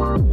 Bye.